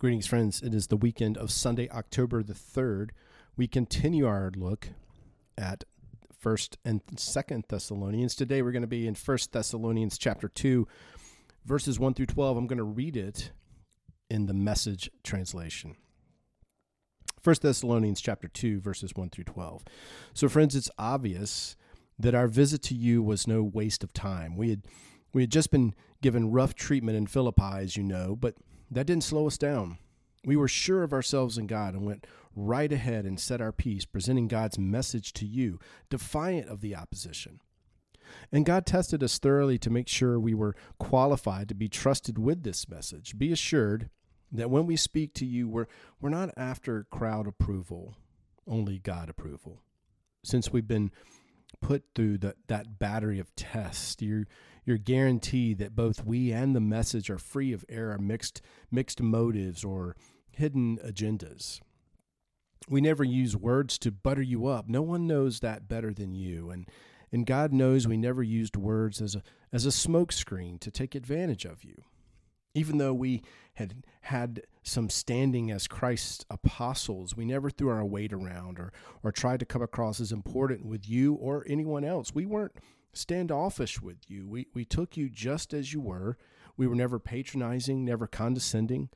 Greetings, friends. It is the weekend of Sunday, October the 3rd. We continue our look at 1st and 2nd Thessalonians. Today we're going to be in 1st Thessalonians chapter 2, verses 1 through 12. I'm going to read it in the message translation. 1 Thessalonians chapter 2, verses 1 through 12. So, friends, it's obvious that our visit to you was no waste of time. We had we had just been given rough treatment in Philippi, as you know, but that didn't slow us down. We were sure of ourselves in God and went right ahead and set our piece, presenting God's message to you, defiant of the opposition. And God tested us thoroughly to make sure we were qualified to be trusted with this message. Be assured that when we speak to you, we're, we're not after crowd approval, only God approval. Since we've been put through the, that battery of tests, you're, you're guaranteed that both we and the message are free of error, mixed, mixed motives, or hidden agendas. We never use words to butter you up. No one knows that better than you. And, and God knows we never used words as a, as a smokescreen to take advantage of you. Even though we had had some standing as Christ's apostles, we never threw our weight around or, or tried to come across as important with you or anyone else. We weren't standoffish with you. We, we took you just as you were. We were never patronizing, never condescending,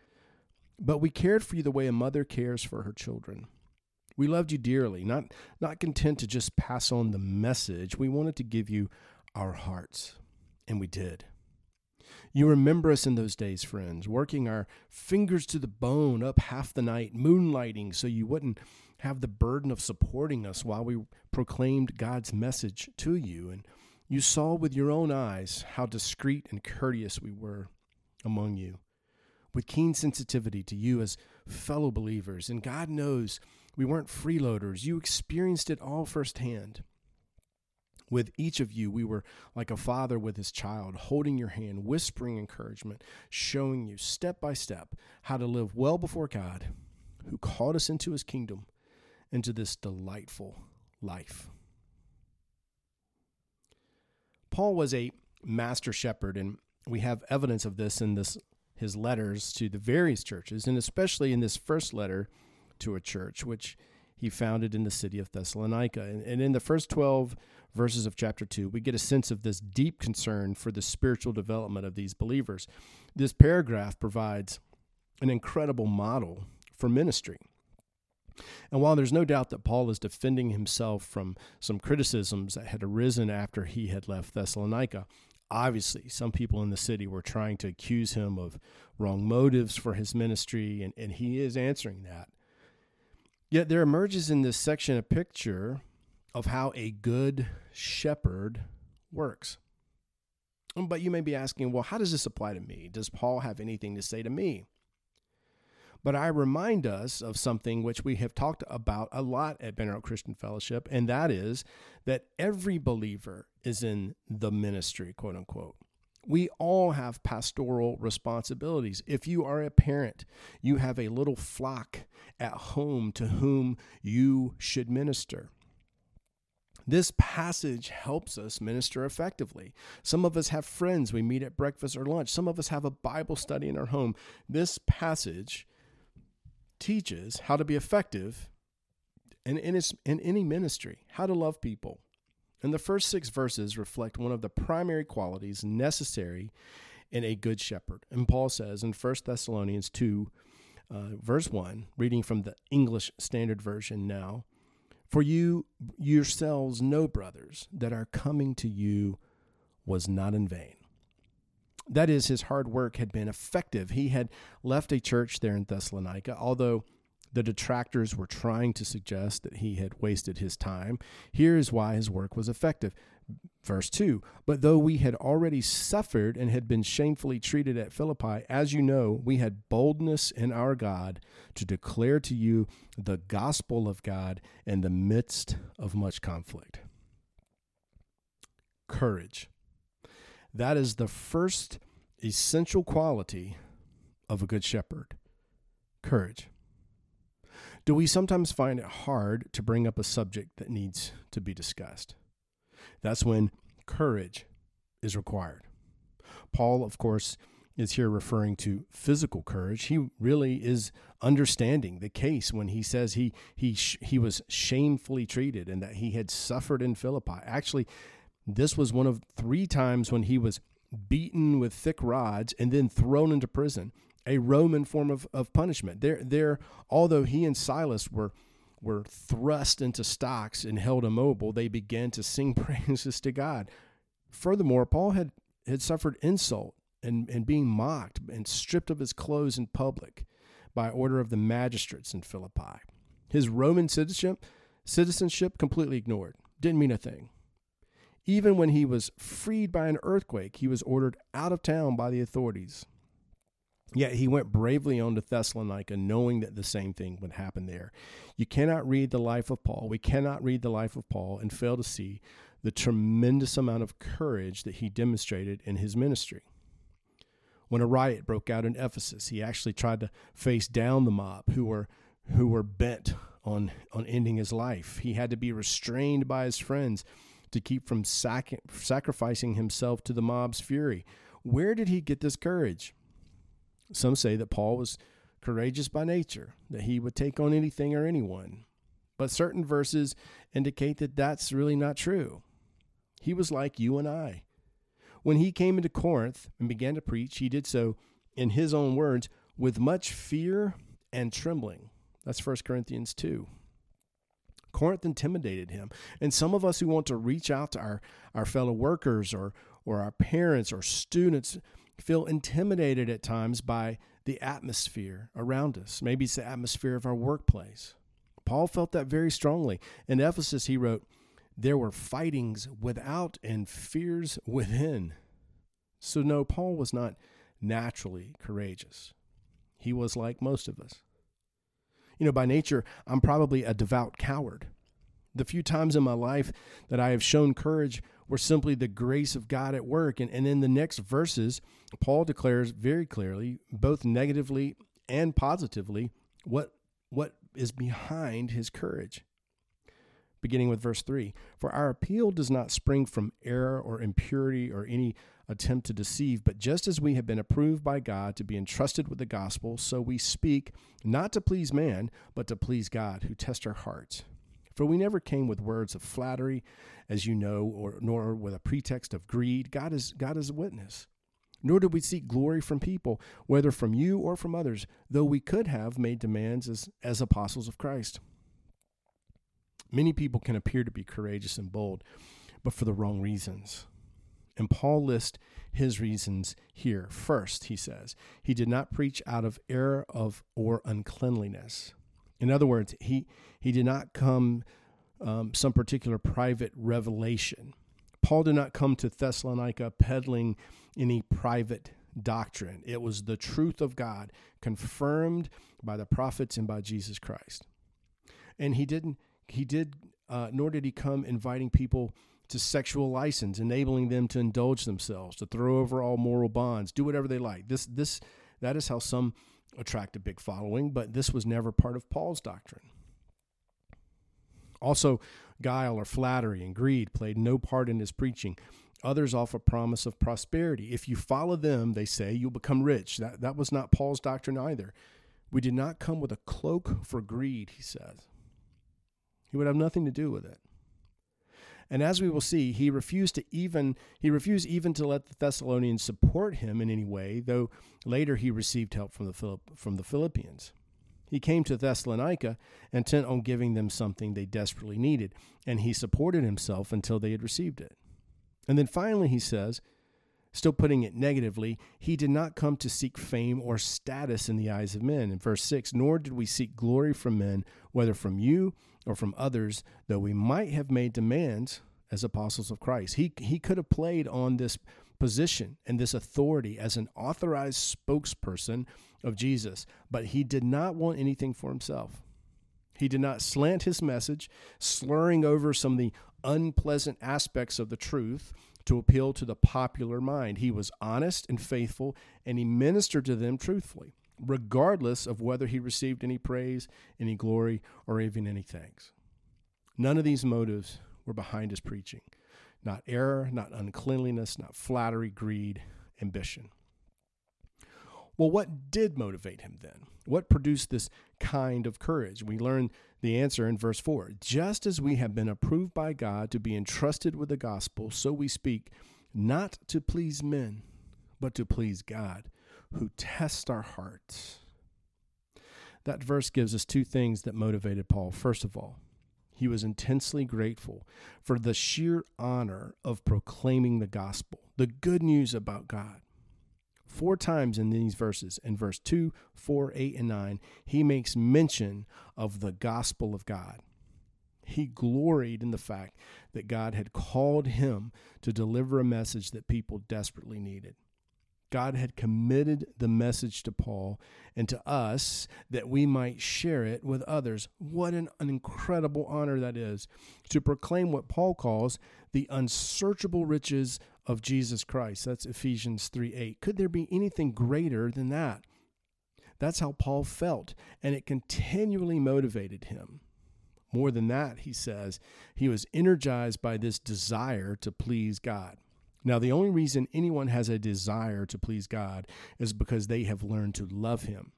but we cared for you the way a mother cares for her children. We loved you dearly, not, not content to just pass on the message. We wanted to give you our hearts, and we did. You remember us in those days, friends, working our fingers to the bone up half the night, moonlighting so you wouldn't have the burden of supporting us while we proclaimed God's message to you. And you saw with your own eyes how discreet and courteous we were among you, with keen sensitivity to you as fellow believers. And God knows we weren't freeloaders. You experienced it all firsthand. With each of you, we were like a father with his child, holding your hand, whispering encouragement, showing you step by step how to live well before God, who called us into his kingdom, into this delightful life. Paul was a master shepherd, and we have evidence of this in this his letters to the various churches, and especially in this first letter to a church, which he founded in the city of Thessalonica. And, and in the first 12 verses of chapter 2, we get a sense of this deep concern for the spiritual development of these believers. This paragraph provides an incredible model for ministry. And while there's no doubt that Paul is defending himself from some criticisms that had arisen after he had left Thessalonica, obviously some people in the city were trying to accuse him of wrong motives for his ministry, and, and he is answering that. Yet there emerges in this section a picture of how a good shepherd works. But you may be asking, well, how does this apply to me? Does Paul have anything to say to me? But I remind us of something which we have talked about a lot at Banner Christian Fellowship, and that is that every believer is in the ministry, quote unquote. We all have pastoral responsibilities. If you are a parent, you have a little flock at home to whom you should minister. This passage helps us minister effectively. Some of us have friends we meet at breakfast or lunch. Some of us have a Bible study in our home. This passage teaches how to be effective in, in, his, in any ministry, how to love people. And the first six verses reflect one of the primary qualities necessary in a good shepherd. And Paul says in 1 Thessalonians 2, uh, verse 1, reading from the English Standard Version now, For you yourselves know, brothers, that our coming to you was not in vain. That is, his hard work had been effective. He had left a church there in Thessalonica, although the detractors were trying to suggest that he had wasted his time. Here is why his work was effective. Verse 2 But though we had already suffered and had been shamefully treated at Philippi, as you know, we had boldness in our God to declare to you the gospel of God in the midst of much conflict. Courage. That is the first essential quality of a good shepherd courage. Do we sometimes find it hard to bring up a subject that needs to be discussed? That's when courage is required. Paul, of course, is here referring to physical courage. He really is understanding the case when he says he he he was shamefully treated and that he had suffered in Philippi. Actually, this was one of three times when he was beaten with thick rods and then thrown into prison, a Roman form of, of punishment. There there although he and Silas were were thrust into stocks and held immobile, they began to sing praises to God. Furthermore, Paul had, had suffered insult and, and being mocked and stripped of his clothes in public by order of the magistrates in Philippi. His Roman citizenship, citizenship completely ignored, didn't mean a thing. Even when he was freed by an earthquake, he was ordered out of town by the authorities. Yet he went bravely on to Thessalonica, knowing that the same thing would happen there. You cannot read the life of Paul. We cannot read the life of Paul and fail to see the tremendous amount of courage that he demonstrated in his ministry. When a riot broke out in Ephesus, he actually tried to face down the mob who were who were bent on on ending his life. He had to be restrained by his friends to keep from sac- sacrificing himself to the mob's fury. Where did he get this courage? Some say that Paul was courageous by nature, that he would take on anything or anyone. But certain verses indicate that that's really not true. He was like you and I. When he came into Corinth and began to preach, he did so, in his own words, with much fear and trembling. That's 1 Corinthians 2. Corinth intimidated him. And some of us who want to reach out to our, our fellow workers or, or our parents or students feel intimidated at times by the atmosphere around us. Maybe it's the atmosphere of our workplace. Paul felt that very strongly. In Ephesus, he wrote, There were fightings without and fears within. So, no, Paul was not naturally courageous. He was like most of us. You know, by nature, I'm probably a devout coward. The few times in my life that I have shown courage were simply the grace of God at work. And, and in the next verses, Paul declares very clearly, both negatively and positively, what, what is behind his courage. Beginning with verse 3 For our appeal does not spring from error or impurity or any attempt to deceive, but just as we have been approved by God to be entrusted with the gospel, so we speak not to please man, but to please God, who tests our hearts. For we never came with words of flattery, as you know, or nor with a pretext of greed. God is God is a witness. Nor did we seek glory from people, whether from you or from others, though we could have made demands as, as apostles of Christ. Many people can appear to be courageous and bold, but for the wrong reasons. And Paul lists his reasons here. First, he says, he did not preach out of error of or uncleanliness. In other words, he, he did not come um, some particular private revelation. Paul did not come to Thessalonica peddling any private doctrine. It was the truth of God confirmed by the prophets and by Jesus Christ. And he didn't he did uh, nor did he come inviting people to sexual license, enabling them to indulge themselves, to throw over all moral bonds, do whatever they like. This this that is how some attract a big following, but this was never part of Paul's doctrine. Also, guile or flattery and greed played no part in his preaching. Others offer promise of prosperity. If you follow them, they say, you'll become rich. That, that was not Paul's doctrine either. We did not come with a cloak for greed, he says. He would have nothing to do with it. And as we will see, he refused to even he refused even to let the Thessalonians support him in any way, though later he received help from the Philipp, from the Philippians. He came to Thessalonica intent on giving them something they desperately needed, and he supported himself until they had received it. And then finally he says, still putting it negatively, he did not come to seek fame or status in the eyes of men. In verse 6, nor did we seek glory from men, whether from you or from others, though we might have made demands as apostles of Christ. He, he could have played on this position and this authority as an authorized spokesperson of Jesus, but he did not want anything for himself. He did not slant his message, slurring over some of the unpleasant aspects of the truth to appeal to the popular mind. He was honest and faithful, and he ministered to them truthfully, regardless of whether he received any praise, any glory, or even any thanks. None of these motives were behind his preaching not error, not uncleanliness, not flattery, greed, ambition. Well, what did motivate him then? What produced this kind of courage? We learn the answer in verse 4. Just as we have been approved by God to be entrusted with the gospel, so we speak, not to please men, but to please God, who tests our hearts. That verse gives us two things that motivated Paul. First of all, he was intensely grateful for the sheer honor of proclaiming the gospel, the good news about God. Four times in these verses, in verse 2, 4, 8, and 9, he makes mention of the gospel of God. He gloried in the fact that God had called him to deliver a message that people desperately needed. God had committed the message to Paul and to us that we might share it with others. What an, incredible honor that is to proclaim what Paul calls the unsearchable riches of Jesus Christ. That's Ephesians 3 8. Could there be anything greater than that? That's how Paul felt, and it continually motivated him. More than that, he says, he was energized by this desire to please God. Now, the only reason anyone has a desire to please God is because they have learned to love Him.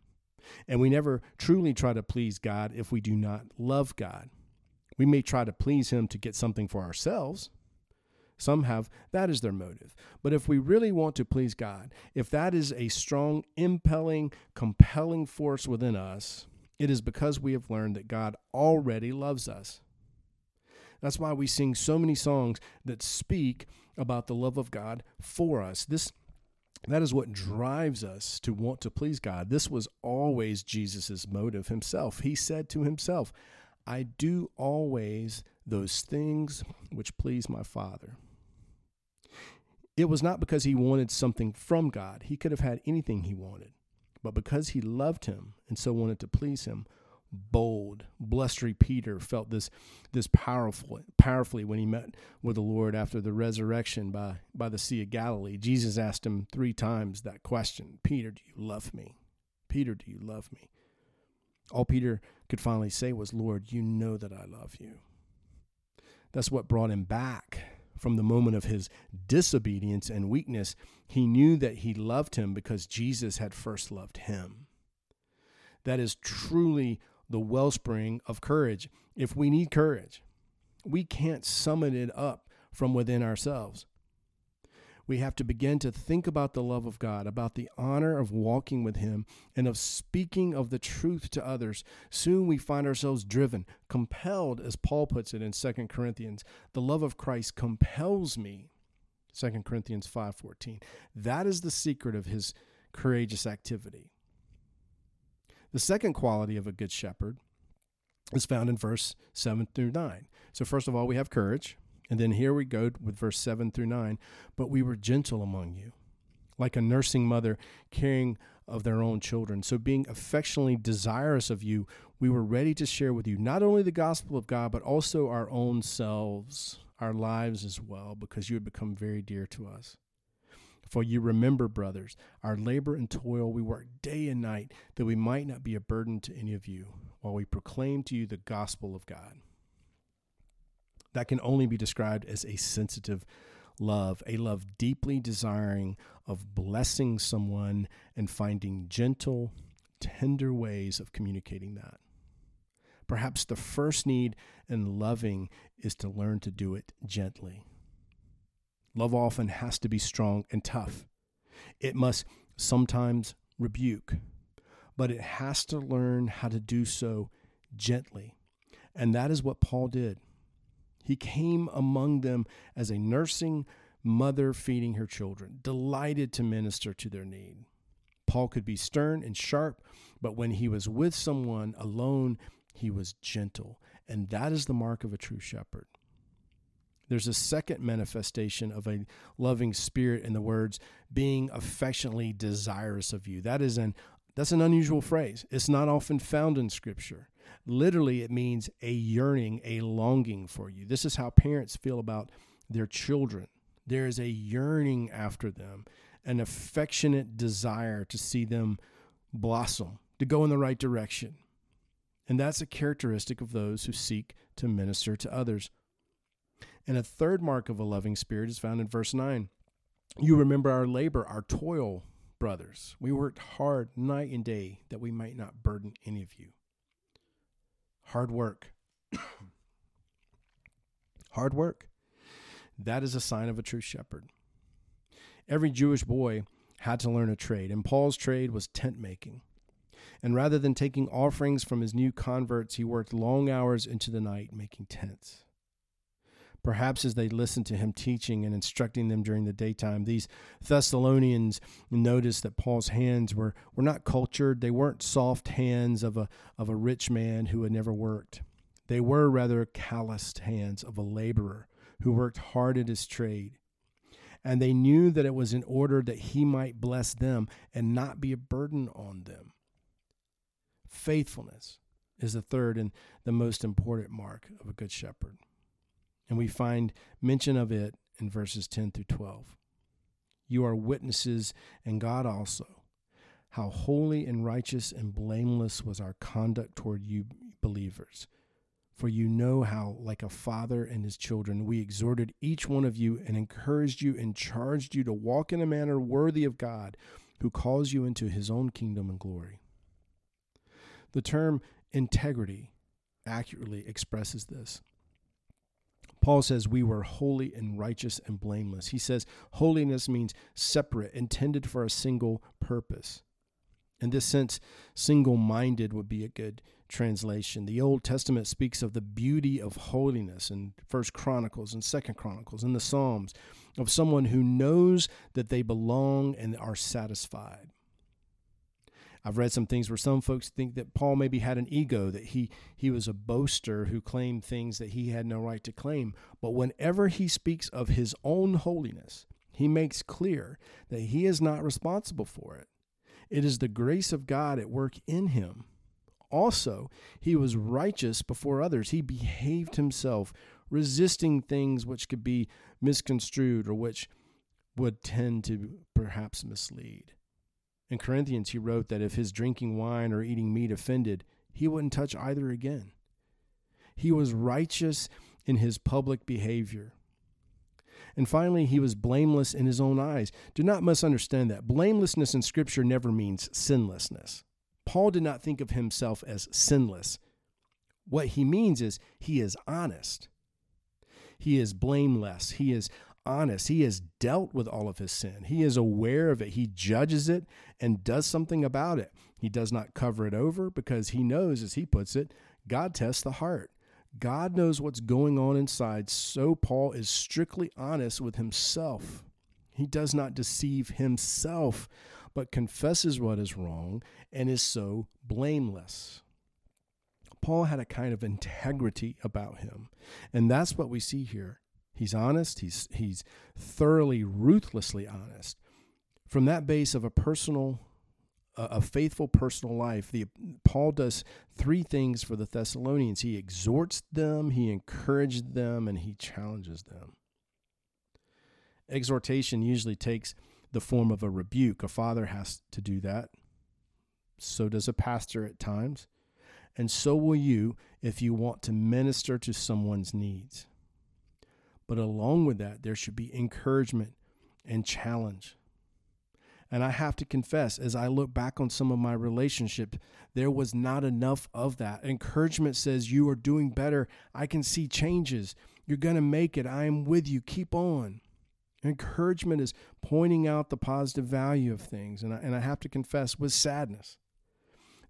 And we never truly try to please God if we do not love God. We may try to please Him to get something for ourselves. Some have that as their motive. But if we really want to please God, if that is a strong, impelling, compelling force within us, it is because we have learned that God already loves us. That's why we sing so many songs that speak about the love of God for us. This that is what drives us to want to please God. This was always Jesus' motive himself. He said to himself, I do always those things which please my Father. It was not because he wanted something from God. He could have had anything he wanted. But because he loved him and so wanted to please him, bold, blustery Peter felt this this powerful powerfully when he met with the Lord after the resurrection by by the Sea of Galilee. Jesus asked him three times that question, Peter, do you love me? Peter, do you love me? All Peter could finally say was, Lord, you know that I love you. That's what brought him back from the moment of his disobedience and weakness. He knew that he loved him because Jesus had first loved him. That is truly the wellspring of courage. If we need courage, we can't summon it up from within ourselves. We have to begin to think about the love of God, about the honor of walking with Him, and of speaking of the truth to others. Soon we find ourselves driven, compelled, as Paul puts it in 2 Corinthians. The love of Christ compels me. 2 Corinthians 5:14. That is the secret of his courageous activity. The second quality of a good shepherd is found in verse 7 through 9. So, first of all, we have courage. And then here we go with verse 7 through 9. But we were gentle among you, like a nursing mother caring of their own children. So, being affectionately desirous of you, we were ready to share with you not only the gospel of God, but also our own selves, our lives as well, because you had become very dear to us. For you remember, brothers, our labor and toil, we work day and night, that we might not be a burden to any of you, while we proclaim to you the gospel of God. That can only be described as a sensitive love, a love deeply desiring of blessing someone and finding gentle, tender ways of communicating that. Perhaps the first need in loving is to learn to do it gently. Love often has to be strong and tough. It must sometimes rebuke, but it has to learn how to do so gently. And that is what Paul did. He came among them as a nursing mother feeding her children, delighted to minister to their need. Paul could be stern and sharp, but when he was with someone alone, he was gentle. And that is the mark of a true shepherd. There's a second manifestation of a loving spirit in the words being affectionately desirous of you. That is an that's an unusual phrase. It's not often found in scripture. Literally it means a yearning, a longing for you. This is how parents feel about their children. There is a yearning after them, an affectionate desire to see them blossom, to go in the right direction. And that's a characteristic of those who seek to minister to others and a third mark of a loving spirit is found in verse 9. You remember our labor, our toil, brothers. We worked hard night and day that we might not burden any of you. Hard work. hard work. That is a sign of a true shepherd. Every Jewish boy had to learn a trade, and Paul's trade was tent making. And rather than taking offerings from his new converts, he worked long hours into the night making tents. Perhaps as they listened to him teaching and instructing them during the daytime, these Thessalonians noticed that Paul's hands were, were not cultured. They weren't soft hands of a, of a rich man who had never worked. They were rather calloused hands of a laborer who worked hard at his trade. And they knew that it was in order that he might bless them and not be a burden on them. Faithfulness is the third and the most important mark of a good shepherd. And we find mention of it in verses 10 through 12. You are witnesses, and God also, how holy and righteous and blameless was our conduct toward you believers. For you know how, like a father and his children, we exhorted each one of you and encouraged you and charged you to walk in a manner worthy of God, who calls you into his own kingdom and glory. The term integrity accurately expresses this. Paul says we were holy and righteous and blameless. He says holiness means separate, intended for a single purpose. In this sense, single minded would be a good translation. The Old Testament speaks of the beauty of holiness in First Chronicles and Second Chronicles and the Psalms, of someone who knows that they belong and are satisfied. I've read some things where some folks think that Paul maybe had an ego, that he, he was a boaster who claimed things that he had no right to claim. But whenever he speaks of his own holiness, he makes clear that he is not responsible for it. It is the grace of God at work in him. Also, he was righteous before others. He behaved himself, resisting things which could be misconstrued or which would tend to perhaps mislead. In Corinthians, he wrote that if his drinking wine or eating meat offended, he wouldn't touch either again. He was righteous in his public behavior. And finally, he was blameless in his own eyes. Do not misunderstand that. Blamelessness in Scripture never means sinlessness. Paul did not think of himself as sinless. What he means is he is honest. He is blameless. He is honest. He has dealt with all of his sin. He is aware of it. He judges it and does something about it. He does not cover it over because he knows, as he puts it, God tests the heart. God knows what's going on inside, so Paul is strictly honest with himself. He does not deceive himself, but confesses what is wrong and is so blameless. Paul had a kind of integrity about him, and that's what we see here. He's honest. He's he's thoroughly, ruthlessly honest. From that base of a personal, a faithful personal life, the Paul does three things for the Thessalonians. He exhorts them, he encourages them, and he challenges them. Exhortation usually takes the form of a rebuke. A father has to do that. So does a pastor at times. And so will you if you want to minister to someone's needs. But along with that, there should be encouragement and challenge. And I have to confess, as I look back on some of my relationships, there was not enough of that. Encouragement says, You are doing better. I can see changes. You're going to make it. I am with you. Keep on. Encouragement is pointing out the positive value of things. And I, and I have to confess, with sadness,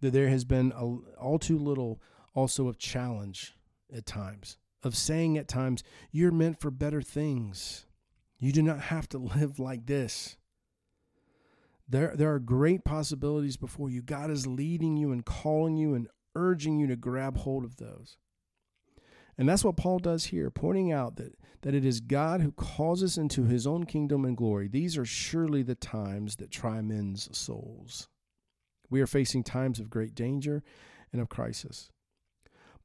that there has been a, all too little also of challenge at times of saying at times, You're meant for better things. You do not have to live like this. There, there are great possibilities before you. God is leading you and calling you and urging you to grab hold of those. And that's what Paul does here, pointing out that, that it is God who calls us into his own kingdom and glory. These are surely the times that try men's souls. We are facing times of great danger and of crisis.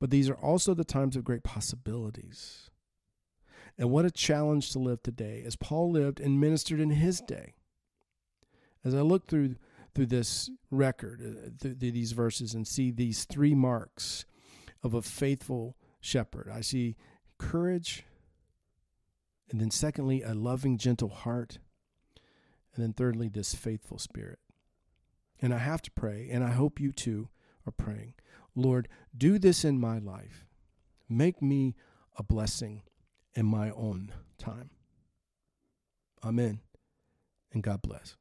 But these are also the times of great possibilities. And what a challenge to live today as Paul lived and ministered in his day. As I look through through this record, uh, through these verses, and see these three marks of a faithful shepherd, I see courage, and then secondly, a loving, gentle heart, And then thirdly, this faithful spirit. And I have to pray, and I hope you too are praying. Lord, do this in my life. Make me a blessing in my own time. Amen. And God bless.